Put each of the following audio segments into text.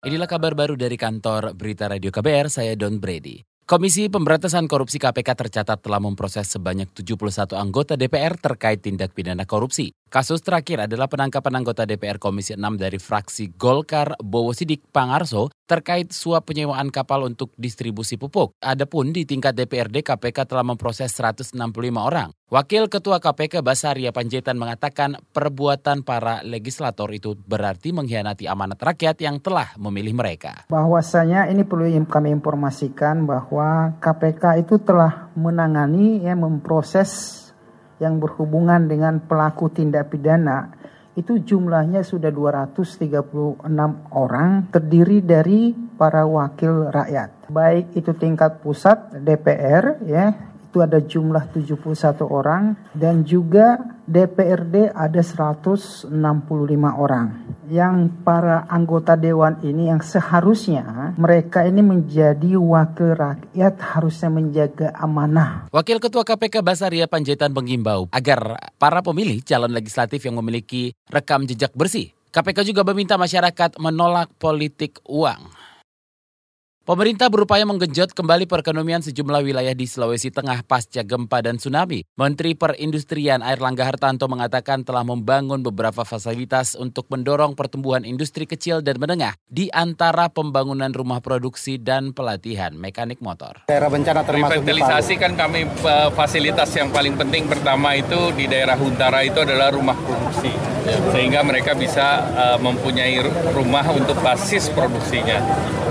Inilah kabar baru dari kantor Berita Radio KBR, saya Don Brady. Komisi Pemberantasan Korupsi KPK tercatat telah memproses sebanyak 71 anggota DPR terkait tindak pidana korupsi. Kasus terakhir adalah penangkapan anggota DPR Komisi 6 dari fraksi Golkar Bowo Sidik Pangarso terkait suap penyewaan kapal untuk distribusi pupuk. Adapun di tingkat DPRD KPK telah memproses 165 orang. Wakil Ketua KPK Basaria Panjaitan mengatakan perbuatan para legislator itu berarti mengkhianati amanat rakyat yang telah memilih mereka. Bahwasanya ini perlu kami informasikan bahwa KPK itu telah menangani ya memproses yang berhubungan dengan pelaku tindak pidana. Itu jumlahnya sudah 236 orang terdiri dari para wakil rakyat. Baik itu tingkat pusat DPR ya itu ada jumlah 71 orang dan juga DPRD ada 165 orang yang para anggota dewan ini yang seharusnya mereka ini menjadi wakil rakyat harusnya menjaga amanah. Wakil Ketua KPK Basaria Panjaitan mengimbau agar para pemilih calon legislatif yang memiliki rekam jejak bersih. KPK juga meminta masyarakat menolak politik uang. Pemerintah berupaya menggenjot kembali perekonomian sejumlah wilayah di Sulawesi Tengah pasca gempa dan tsunami. Menteri Perindustrian Air Langga Hartanto mengatakan telah membangun beberapa fasilitas untuk mendorong pertumbuhan industri kecil dan menengah di antara pembangunan rumah produksi dan pelatihan mekanik motor. Daerah bencana termasuk Revitalisasi kan kami eh, fasilitas yang paling penting pertama itu di daerah Huntara itu adalah rumah produksi. Sehingga mereka bisa uh, mempunyai rumah untuk basis produksinya.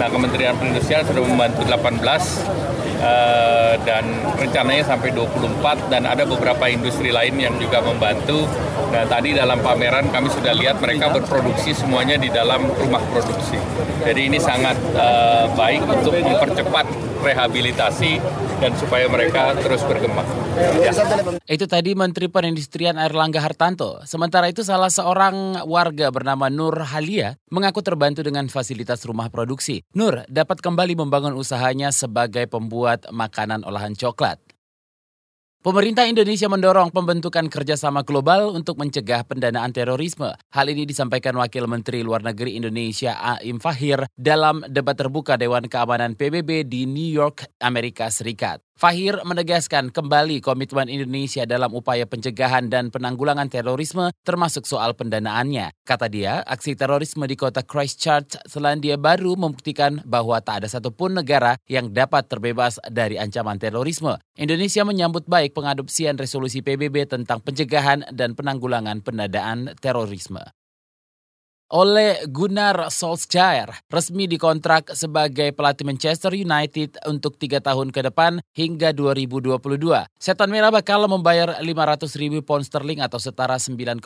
Nah, Kementerian Perindustrian Indonesia sudah membantu 18 uh, eh, dan rencananya sampai 24 dan ada beberapa industri lain yang juga membantu. Dan tadi dalam pameran kami sudah lihat mereka berproduksi semuanya di dalam rumah produksi. Jadi ini sangat uh, baik untuk mempercepat rehabilitasi dan supaya mereka terus berkembang. Ya. Itu tadi Menteri Perindustrian Langga Hartanto. Sementara itu salah seorang warga bernama Nur Halia mengaku terbantu dengan fasilitas rumah produksi. Nur dapat kembali membangun usahanya sebagai pembuat makanan olahan coklat. Pemerintah Indonesia mendorong pembentukan kerjasama global untuk mencegah pendanaan terorisme. Hal ini disampaikan Wakil Menteri Luar Negeri Indonesia Aim Fahir dalam debat terbuka Dewan Keamanan PBB di New York, Amerika Serikat. Fahir menegaskan kembali komitmen Indonesia dalam upaya pencegahan dan penanggulangan terorisme termasuk soal pendanaannya. Kata dia, aksi terorisme di kota Christchurch, Selandia Baru membuktikan bahwa tak ada satupun negara yang dapat terbebas dari ancaman terorisme. Indonesia menyambut baik pengadopsian resolusi PBB tentang pencegahan dan penanggulangan pendanaan terorisme. Oleh Gunnar Solskjaer resmi dikontrak sebagai pelatih Manchester United untuk tiga tahun ke depan hingga 2022. Setan Merah bakal membayar 500 ribu pound sterling atau setara 9,3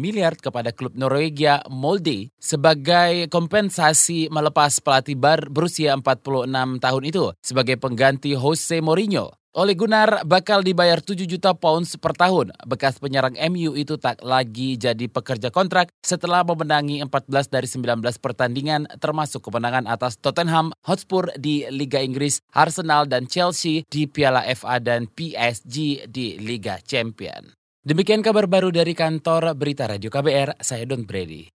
miliar kepada klub Norwegia Molde sebagai kompensasi melepas pelatih bar berusia 46 tahun itu sebagai pengganti Jose Mourinho. Oleh Gunnar bakal dibayar 7 juta pounds per tahun. Bekas penyerang MU itu tak lagi jadi pekerja kontrak setelah memenangi 14 dari 19 pertandingan termasuk kemenangan atas Tottenham Hotspur di Liga Inggris, Arsenal dan Chelsea di Piala FA dan PSG di Liga Champion. Demikian kabar baru dari kantor Berita Radio KBR, saya Don Brady.